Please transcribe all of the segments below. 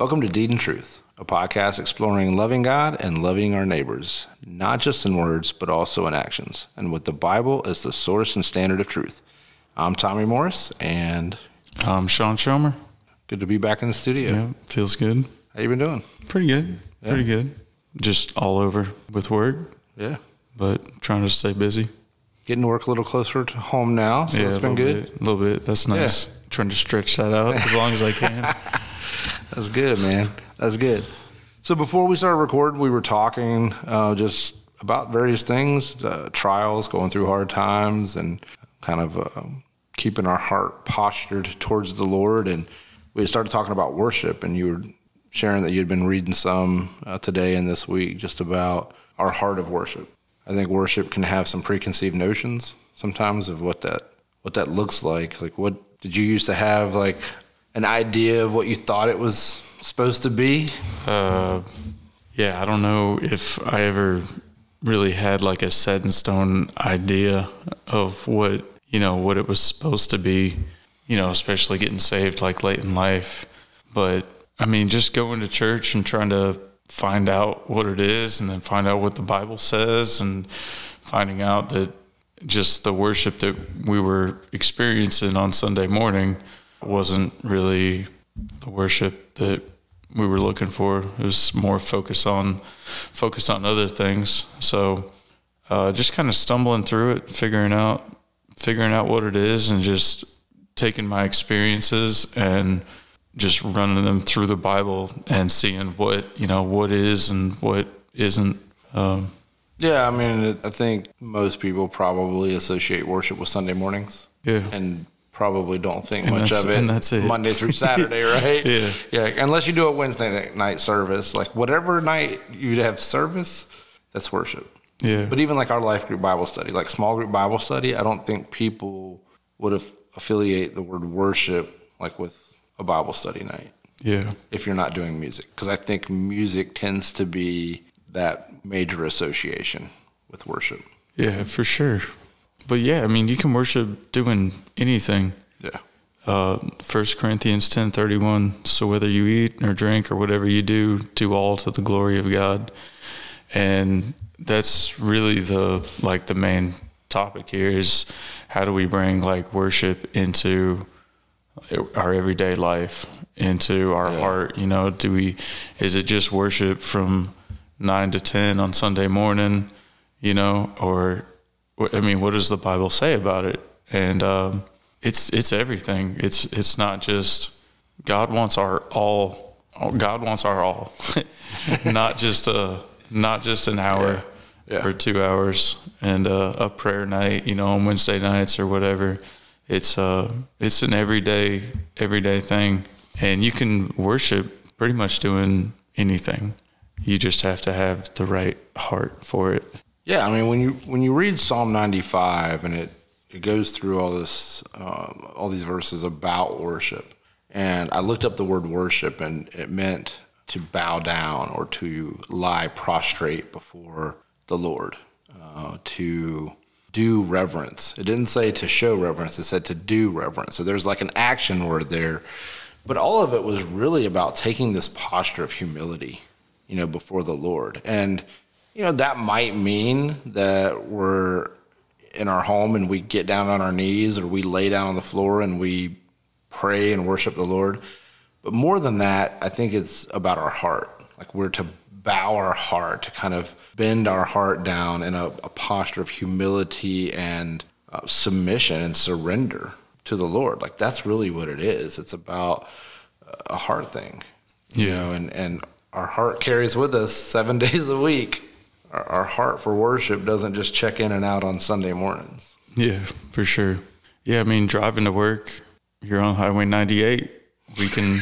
Welcome to Deed and Truth, a podcast exploring loving God and loving our neighbors, not just in words, but also in actions, and with the Bible as the source and standard of truth. I'm Tommy Morris, and I'm Shawn Schomer. good to be back in the studio. Yeah, feels good. How you been doing? Pretty good. Pretty good. Just all over with work, Yeah. but trying to stay busy. Getting to work a little closer to home now, so yeah, it's a been good. A little bit. That's nice. Trying to stretch that out as long as I can. That's good, man. That's good. So before we started recording, we were talking uh, just about various things, uh, trials, going through hard times, and kind of uh, keeping our heart postured towards the Lord. And we started talking about worship, and you were sharing that you'd been reading some uh, today and this week just about our heart of worship. I think worship can have some preconceived notions sometimes of what that what that looks like. Like, what did you used to have like an idea of what you thought it was supposed to be? Uh, yeah, I don't know if I ever really had like a set in stone idea of what you know what it was supposed to be. You know, especially getting saved like late in life. But I mean, just going to church and trying to find out what it is, and then find out what the Bible says, and finding out that just the worship that we were experiencing on Sunday morning wasn't really the worship that we were looking for. It was more focused on focused on other things. So uh, just kind of stumbling through it, figuring out figuring out what it is, and just taking my experiences and just running them through the Bible and seeing what you know what is and what isn't. Um, Yeah, I mean, I think most people probably associate worship with Sunday mornings. Yeah. And probably don't think And much of it, it. Monday through Saturday, right? Yeah. Yeah. Unless you do a Wednesday night service, like whatever night you'd have service, that's worship. yeah, But even like our life group Bible study, like small group Bible study, I don't think people would have affiliate the word worship like with a Bible study night yeah, if you're not doing music because I think music tends to be that major association with worship. yeah, for sure. But yeah, I mean, you can worship doing anything. Yeah. uh, 1 Corinthians 10:31 so whether you eat or drink or whatever you do do all to the glory of God and that's really the like the main topic here is how do we bring like worship into our everyday life into our Yeah. heart you know do we is it just worship from 9 to 10 on Sunday morning you know or I mean what does the Bible say about it? And um, it's it's everything. It's it's not just God wants our all God wants our all. Not just a not just an hour Yeah. Yeah. or two hours and uh, a prayer night you know on Wednesday nights or whatever. It's uh it's an everyday everyday thing. And you can worship pretty much doing anything. You just have to have the right heart for it Yeah, I mean when you when you read Psalm 95 and it it goes through all this um, all these verses about worship, and I looked up the word worship and it meant to bow down or to lie prostrate before the Lord, uh, to do reverence. It didn't say to show reverence; it said to do reverence. So there's like an action word there, but all of it was really about taking this posture of humility, you know, before the Lord and you know that might mean that we're in our home and we get down on our knees or we lay down on the floor and we pray and worship the lord. But more than that i think it's about our heart. Like we're to bow our heart to kind of bend our heart down in a, a posture of humility and uh, submission and surrender to the lord. Like that's really what it is. It's about a heart thing you Yeah. know and and our heart carries with us seven days a week our, our heart for worship doesn't just check in and out on sunday mornings yeah for sure yeah i mean driving to work you're on highway 98 we can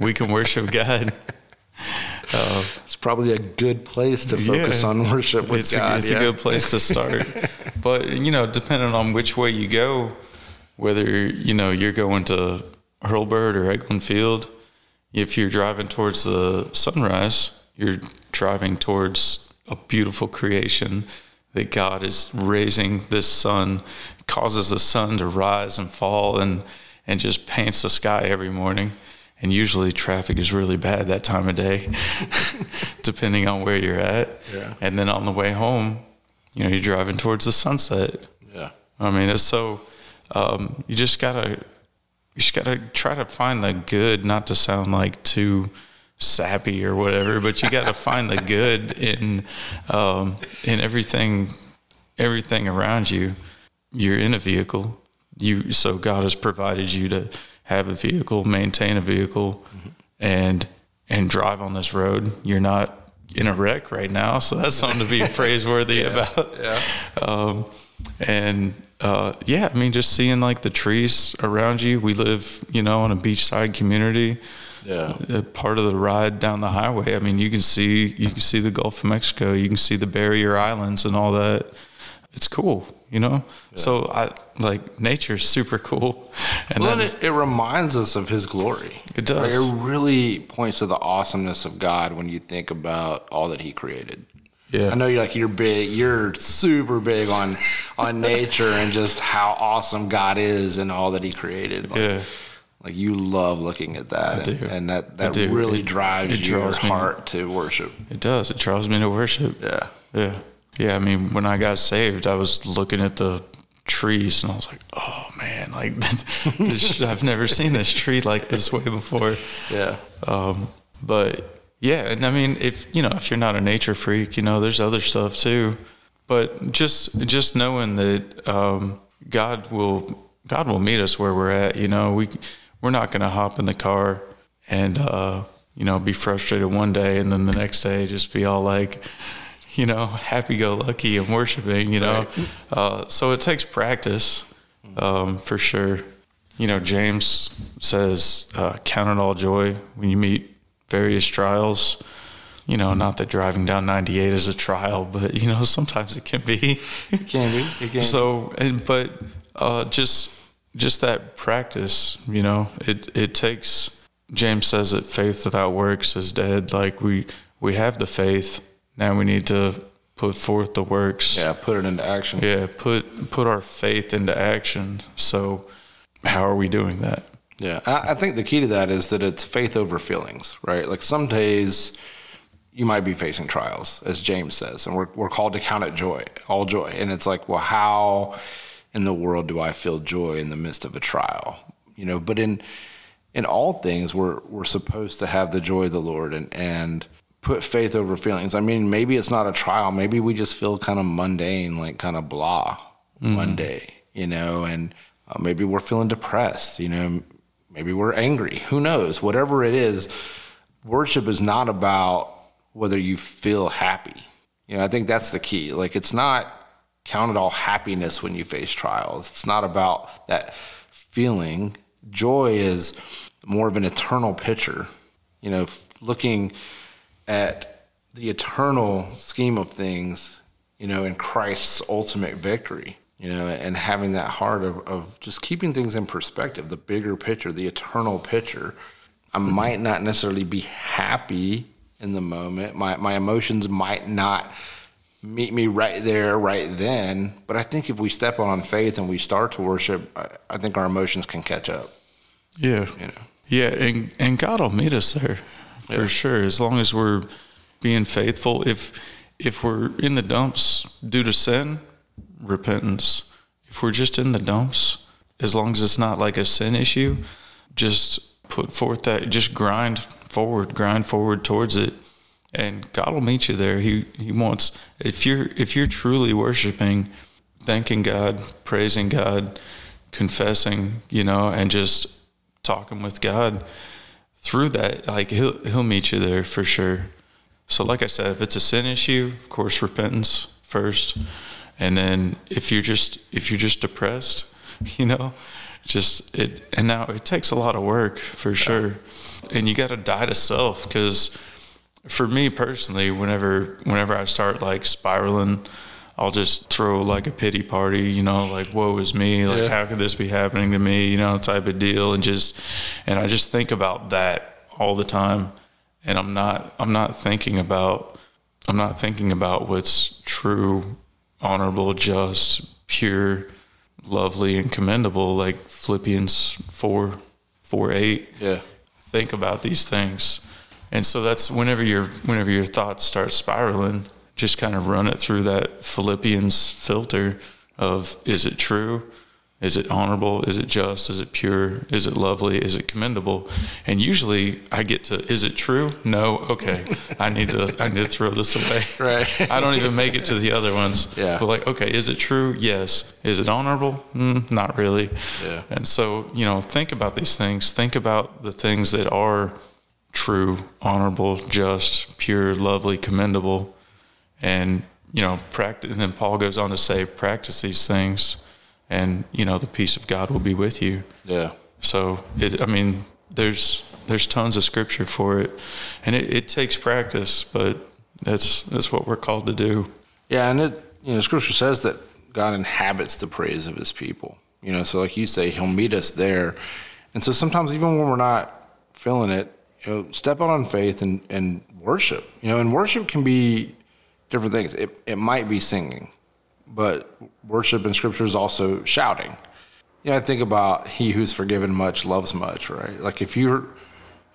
we can worship god it's probably a good place to focus Yeah. on worship with it's, god a, it's yeah? a good place to start. but you know, depending on which way you go, whether you know you're going to Hurlburt or Eglin Field, if you're driving towards the sunrise, you're driving towards a beautiful creation that God is raising this sun, causes the sun to rise and fall, and and just paints the sky every morning. and usually traffic is really bad that time of day, depending on where you're at. Yeah. And then on the way home, you know, you're driving towards the sunset. Yeah. I mean, it's so um, you just gotta you just gotta try to find the good, not to sound like too sappy or whatever, but you gotta find the good in um, in everything everything around you. You're in a vehicle. You so God has provided you to have a vehicle, maintain a vehicle, and and drive on this road. You're not in a wreck right now, so that's something to be praiseworthy about. Yeah. Um, and uh, yeah, I mean, just seeing like the trees around you. We live, you know, in a beachside community. Yeah. Part of the ride down the highway. I mean, you can see you can see the Gulf of Mexico. You can see the barrier islands and all that. It's cool, you know. So I like nature's super cool, and Well, then it, it reminds us of His glory. It does. Like, it really points to the awesomeness of God when you think about all that He created. yeah, I know you're like you're big, you're super big on on nature and just how awesome God is and all that He created. Like, yeah. Like you love looking at that, and, do. and that that really It- drives it your draws me. heart to worship. It does. It draws me to worship. Yeah, Yeah. Yeah. I mean, when I got saved, I was looking at the trees and I was like, oh man, like this, I've never seen this tree like this way before. yeah, Um, but yeah, and I mean, if you know, if you're not a nature freak, you know, there's other stuff too. But just just knowing that um, God will God will meet us where we're at. You know, we we're not going to hop in the car and uh, you know be frustrated one day and then the next day just be all like, you know, happy go lucky and worshiping. You know, uh, so it takes practice um, for sure. You know, James says, uh, "Count it all joy when you meet various trials." You know, not that driving down 98 is a trial, but you know, sometimes it can be. it can be. It can. So, and, but uh, just just that practice, you know, it it takes. James says that faith without works is dead. Like we we have the faith, now we need to put forth the works. yeah, put it into action. Yeah, put put our faith into action. So, how are we doing that? Yeah, I I think the key to that is that it's faith over feelings, right? Like some days you might be facing trials, as James says, and we're, we're called to count it joy, all joy. And it's like, well, how in the world do I feel joy in the midst of a trial? You know, but in in all things, we're we're supposed to have the joy of the Lord and and put faith over feelings. I mean, maybe it's not a trial. Maybe we just feel kind of mundane, like kind of blah one day, you know, and uh, maybe we're feeling depressed, you know, maybe we're angry. Who knows? Whatever it is, worship is not about whether you feel happy. You know, I think that's the key. Like, it's not count it all happiness when you face trials. It's not about that feeling. Joy is more of an eternal picture. You know, looking at the eternal scheme of things, you know, in Christ's ultimate victory, you know, and having that heart of, of just keeping things in perspective, the bigger picture, the eternal picture. I mm-hmm. might not necessarily be happy in the moment. My, my emotions might not meet me right there, right then. But I think if we step on faith and we start to worship, I, I think our emotions can catch up, Yeah, you know. yeah, and and God will meet us there for sure. As long as we're being faithful. If if we're in the dumps due to sin, repentance. If we're just in the dumps, as long as it's not like a sin issue, just put forth that, just grind forward, grind forward towards it, and God will meet you there. He He wants if you're if you're truly worshiping, thanking God, praising God, confessing, you know, and just talking with God through that, like he'll he'll meet you there for sure. So, like I said, if it's a sin issue, of course, repentance first, and then if you're just if you're just depressed, you know, just it. And now it takes a lot of work for sure, and you got to die to self because for me personally, whenever whenever I start like spiraling. I'll just throw like a pity party, you know, like woe is me, like Yeah. how could this be happening to me, you know, type of deal, and just and I just think about that all the time, and I'm not I'm not thinking about I'm not thinking about what's true, honorable, just, pure, lovely, and commendable, like Philippians four four eight. Yeah. think about these things. And so that's whenever your whenever your thoughts start spiraling, just kind of run it through that Philippians filter of is it true? Is it honorable? Is it just? Is it pure? Is it lovely? Is it commendable? And usually I get to is it true? No. Okay. I need to I need to throw this away. Right. I don't even make it to the other ones. Yeah. But like, okay, is it true? Yes. Is it honorable? Mm, not really. Yeah. And so, you know, think about these things. Think about the things that are true, honorable, just, pure, lovely, commendable, and you know, practice. And then Paul goes on to say, practice these things, and you know, the peace of God will be with you. Yeah. So, it, I mean, there's there's tons of scripture for it, and it, it takes practice, but that's that's what we're called to do. Yeah, and it you know, scripture says that God inhabits the praise of his people. You know, so like you say, he'll meet us there. And so sometimes even when we're not feeling it, you know, step out on faith and, and worship. You know, and worship can be different things. It it might be singing, but worship in scripture is also shouting. You know, I think about he who's forgiven much loves much, right? Like if you're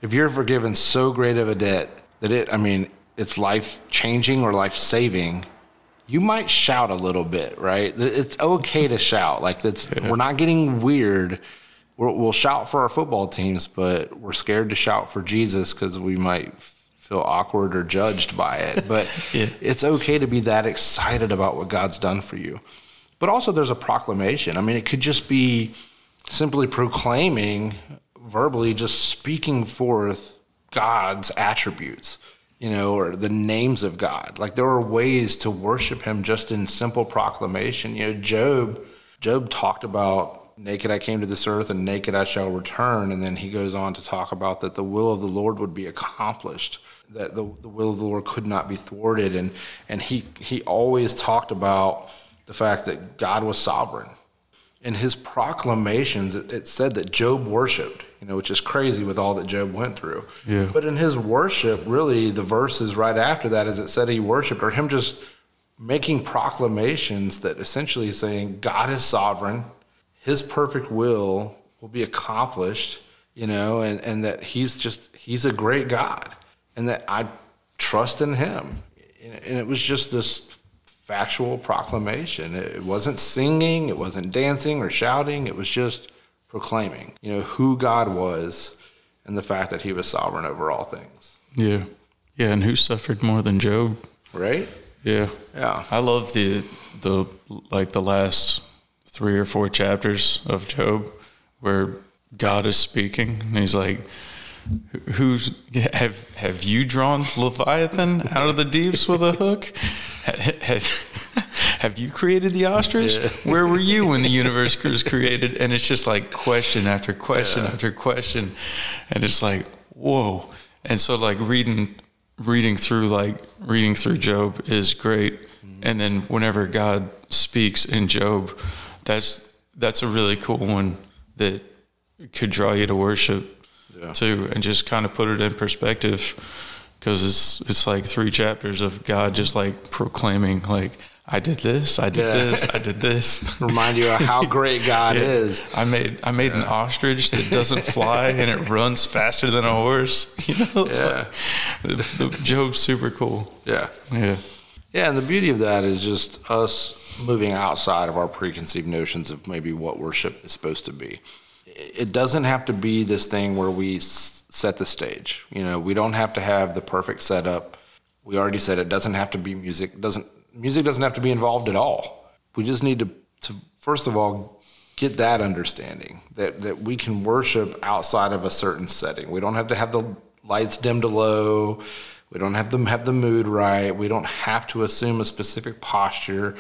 if you're forgiven so great of a debt that it I mean, it's life changing or life saving, you might shout a little bit, right? It's okay to shout. Like that's we're not getting weird. We'll, we'll shout for our football teams, but we're scared to shout for Jesus because we might feel awkward or judged by it. But Yeah. it's okay to be that excited about what God's done for you. But also, there's a proclamation. I mean, it could just be simply proclaiming verbally, just speaking forth God's attributes, you know, or the names of God. Like there are ways to worship Him just in simple proclamation. You know, Job, Job talked about naked I came to this earth and naked I shall return. And then he goes on to talk about that the will of the Lord would be accomplished, that the, the will of the Lord could not be thwarted. And, and he, he always talked about the fact that God was sovereign. In his proclamations, it, it said that Job worshiped, you know, which is crazy with all that Job went through. Yeah. But in his worship, really, the verses right after that, is it said he worshiped, or him just making proclamations that essentially saying God is sovereign, his perfect will will be accomplished, you know, and, and that he's just, he's a great God and that I trust in him. And it was just this factual proclamation. It wasn't singing, it wasn't dancing or shouting, it was just proclaiming, you know, who God was and the fact that he was sovereign over all things. Yeah. Yeah. And who suffered more than Job? Right? Yeah. Yeah. I love the the like the last three or four chapters of Job where God is speaking and he's like who's have have you drawn Leviathan out of the deeps with a hook? Have, have you created the ostrich? Where were you when the universe was created? And it's just like question after question after question, and it's like whoa. And so like reading reading through like reading through Job is great, mm-hmm. and then whenever God speaks in Job, that's that's a really cool one that could draw you to worship Yeah. too, and just kind of put it in perspective because it's it's like three chapters of God just like proclaiming like I did this, I did Yeah. this, I did this. Remind you of how great God Yeah. is. I made I made an ostrich that doesn't fly and it runs faster than a horse. You know, Yeah. like- Job's super cool. Yeah. Yeah, Yeah, and the beauty of that is just us moving outside of our preconceived notions of maybe what worship is supposed to be. It doesn't have to be this thing where we set the stage. You know, we don't have to have the perfect setup. We already said it doesn't have to be music. Doesn't music doesn't have to be involved at all. We just need to, to first of all get that understanding that that we can worship outside of a certain setting. We don't have to have the lights dimmed to low. We don't have to have the mood right. We don't have to assume a specific posture.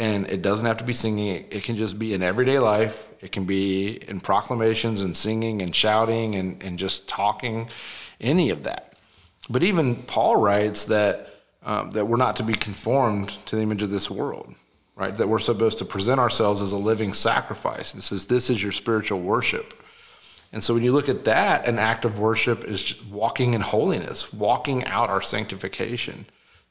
And it doesn't have to be singing. It, can just be in everyday life. It can be in proclamations and singing and shouting and, and just talking, any of that. But even Paul writes that um, that we're not to be conformed to the image of this world, right? That we're supposed to present ourselves as a living sacrifice. It says this is your spiritual worship. And so when you look at that, an act of worship is walking in holiness, walking out our sanctification.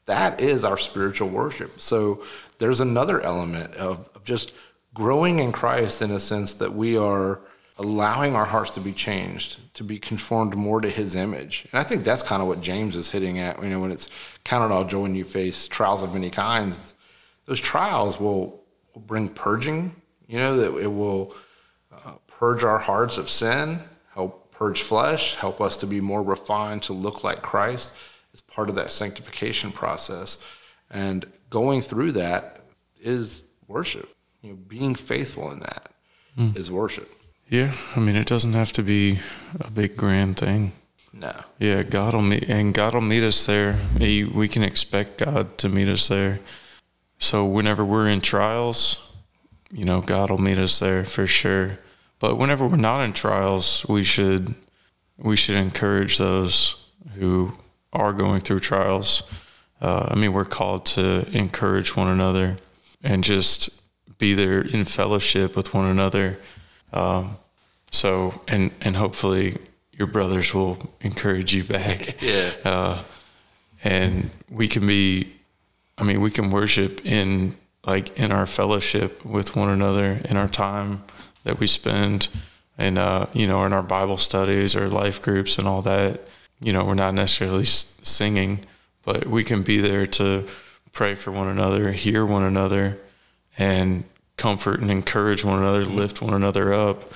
That is our spiritual worship. So there's another element of, of just growing in Christ in a sense that we are allowing our hearts to be changed, to be conformed more to His image. And I think that's kind of what James is hitting at. You know, when it's counted all joy when you face trials of many kinds, those trials will, will bring purging. You know, that it will uh, purge our hearts of sin, help purge flesh, help us to be more refined to look like Christ. It's part of that sanctification process. And going through that is worship. You know, being faithful in that mm. is worship. Yeah, I mean, it doesn't have to be a big grand thing. No. Yeah, God will meet, and God will meet us there. He, we can expect God to meet us there. So whenever we're in trials, you know, God will meet us there for sure. But whenever we're not in trials, we should we should encourage those who are going through trials. Uh, I mean, we're called to encourage one another and just be there in fellowship with one another. Um, so, and and hopefully your brothers will encourage you back. yeah. Uh, and we can be, I mean, we can worship in like in our fellowship with one another in our time that we spend and uh, you know in our bible studies or life groups and all that you know we're not necessarily singing but we can be there to pray for one another hear one another and comfort and encourage one another mm-hmm. lift one another up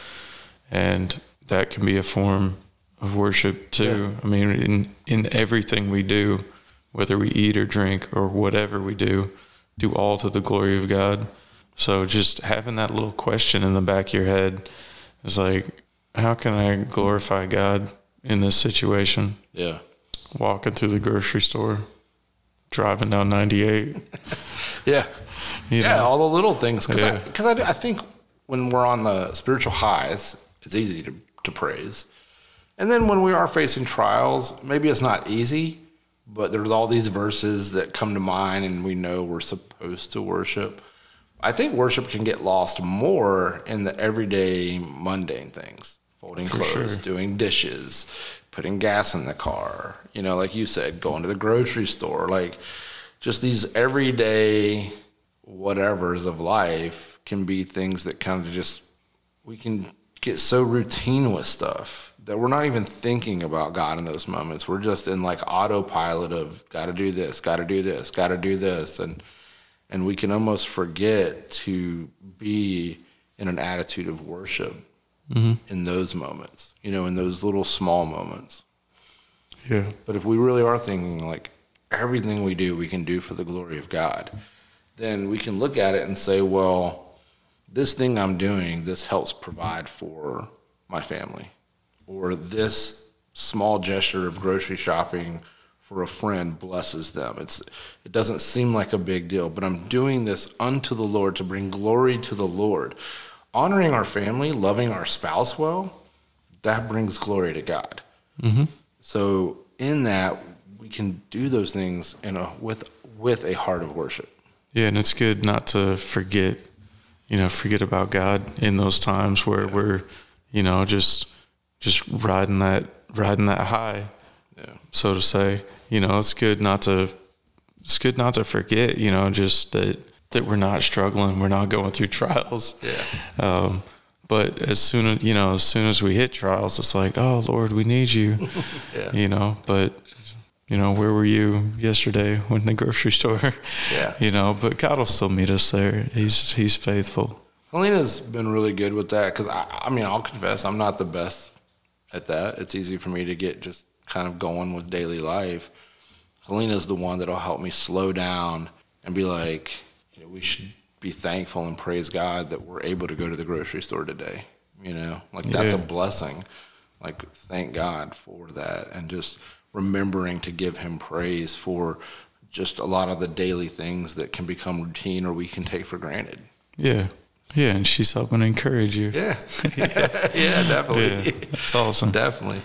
and that can be a form of worship too. Yeah. i mean in in everything we do whether we eat or drink or whatever we do do all to the glory of god. So just having that little question in the back of your head is like, how can I glorify God in this situation? Yeah. Walking through the grocery store, driving down 98. yeah. You yeah, know? all the little things. Because yeah. I, I, I think when we're on the spiritual highs, it's easy to, to praise. And then when we are facing trials, maybe it's not easy, but there's all these verses that come to mind and we know we're supposed to worship. I think worship can get lost more in the everyday mundane things folding For clothes, sure. doing dishes, putting gas in the car, you know, like you said, going to the grocery store, like just these everyday whatevers of life can be things that kind of just, we can get so routine with stuff that we're not even thinking about God in those moments. We're just in like autopilot of got to do this, got to do this, got to do this. And, and we can almost forget to be in an attitude of worship mm-hmm. in those moments, you know, in those little small moments. Yeah. But if we really are thinking like everything we do, we can do for the glory of God, then we can look at it and say, well, this thing I'm doing, this helps provide for my family. Or this small gesture of grocery shopping for a friend blesses them. It's it doesn't seem like a big deal, but I'm doing this unto the Lord to bring glory to the Lord. Honoring our family, loving our spouse well, that brings glory to God. Mm-hmm. So in that, we can do those things in a with with a heart of worship. Yeah, and it's good not to forget, you know, forget about God in those times where yeah. we're, you know, just just riding that riding that high, yeah. so to say you know, it's good not to it's good not to forget, you know, just that that we're not struggling, we're not going through trials. Yeah. Um, but as soon as you know, as soon as we hit trials, it's like, oh Lord, we need you. yeah. You know, but you know, where were you yesterday when the grocery store? Yeah. You know, but God will still meet us there. He's He's faithful. Helena's been really good with that because I, I mean, I'll confess, I'm not the best at that. It's easy for me to get just kind of going with daily life. Helena's the one that'll help me slow down and be like, we should be thankful and praise God that we're able to go to the grocery store today. You know, like that's yeah. a blessing. Like, thank God for that. And just remembering to give Him praise for just a lot of the daily things that can become routine or we can take for granted. Yeah. Yeah. And she's helping to encourage you. Yeah. yeah, yeah, definitely. Yeah, that's awesome. definitely.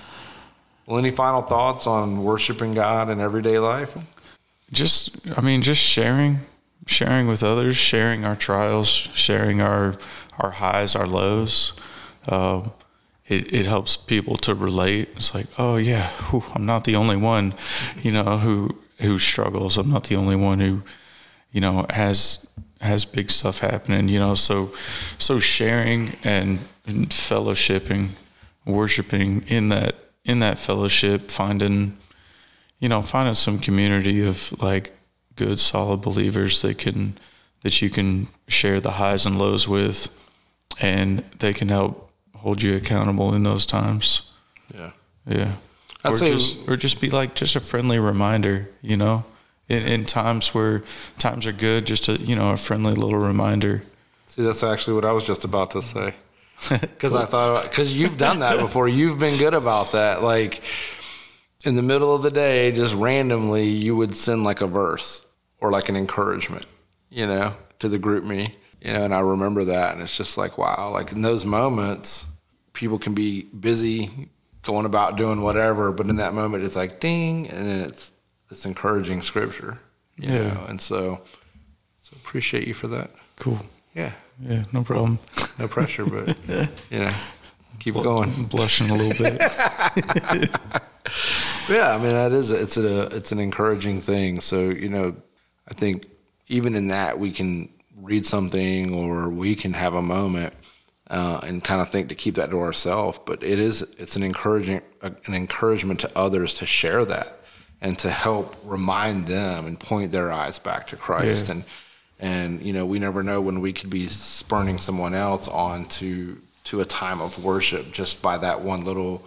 Well, any final thoughts on worshiping God in everyday life? Just, I mean, just sharing, sharing with others, sharing our trials, sharing our our highs, our lows. Um, it, it helps people to relate. It's like, oh yeah, whew, I'm not the only one, you know, who who struggles. I'm not the only one who, you know, has has big stuff happening. You know, so so sharing and and fellowshipping, worshiping in that in that fellowship, finding you know finding some community of like good solid believers that can that you can share the highs and lows with, and they can help hold you accountable in those times. Yeah. Yeah. I'd or say- just or just be like just a friendly reminder, you know, in, in times where times are good, just a you know a friendly little reminder. See, that's actually what I was just about to say. Because I thought, because you've done that before. You've been good about that. Like in the middle of the day, just randomly, you would send like a verse or like an encouragement, you know, to the GroupMe, you know, and I remember that. And it's just like, wow, like in those moments, people can be busy going about doing whatever, but in that moment, it's like ding, and then it's this encouraging scripture, you Yeah. know, and so, so appreciate you for that. Cool. Yeah. Yeah, no problem. No pressure, but you know, keep it going. I'm blushing a little bit. Yeah, I mean that is it's a it's an encouraging thing. So you know, I think even in that we can read something or we can have a moment uh, and kind of think to keep that to ourselves. But it is it's an encouraging an encouragement to others to share that and to help remind them and point their eyes back to Christ Yeah. and and you know we never know when we could be spurning someone else on to to a time of worship just by that one little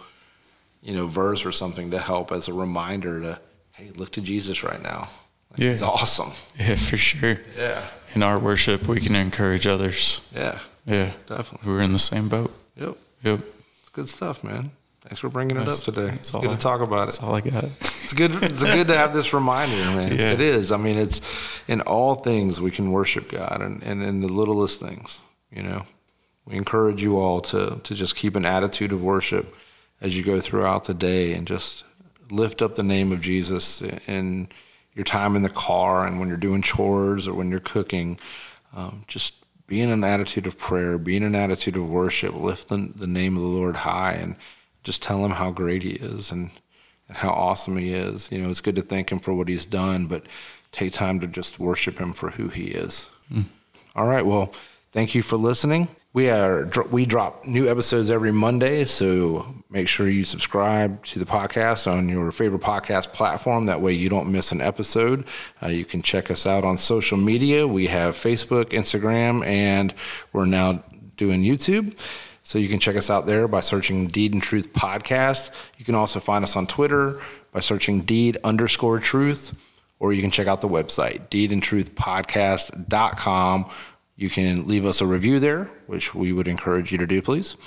you know verse or something to help as a reminder to hey look to jesus right now Yeah. he's awesome. Yeah, for sure. yeah. In our worship, we can encourage others. yeah. Yeah, definitely. We're in the same boat. yep. Yep, it's good stuff man. Thanks for bringing it That's- up today it's all good I- to talk about it. that's all I got. it's good it's good to have this reminder man. Yeah. it is. I mean it's in all things we can worship god and, and in the littlest things you know. We encourage you all to to just keep an attitude of worship as you go throughout the day and just lift up the name of jesus in your time in the car and when you're doing chores or when you're cooking um, just be in an attitude of prayer be in an attitude of worship lift the, the name of the lord high and just tell him how great he is and and how awesome he is. You know, it's good to thank him for what he's done, but take time to just worship him for who he is. All right. Well, thank you for listening. We are we drop new episodes every Monday, so make sure you subscribe to the podcast on your favorite podcast platform. That way, you don't miss an episode. Uh, you can check us out on social media. We have Facebook, Instagram, and we're now doing YouTube. So you can check us out there by searching Deed and Truth Podcast. You can also find us on Twitter by searching Deed underscore Truth, or you can check out the website, deedandtruthpodcast.com. You can leave us a review there, which we would encourage you to do, please.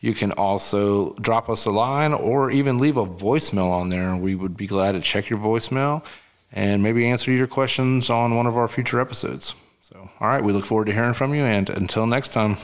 You can also drop us a line or even leave a voicemail on there, we would be glad to check your voicemail and maybe answer your questions on one of our future episodes. So, all right, we look forward to hearing from you, and until next time.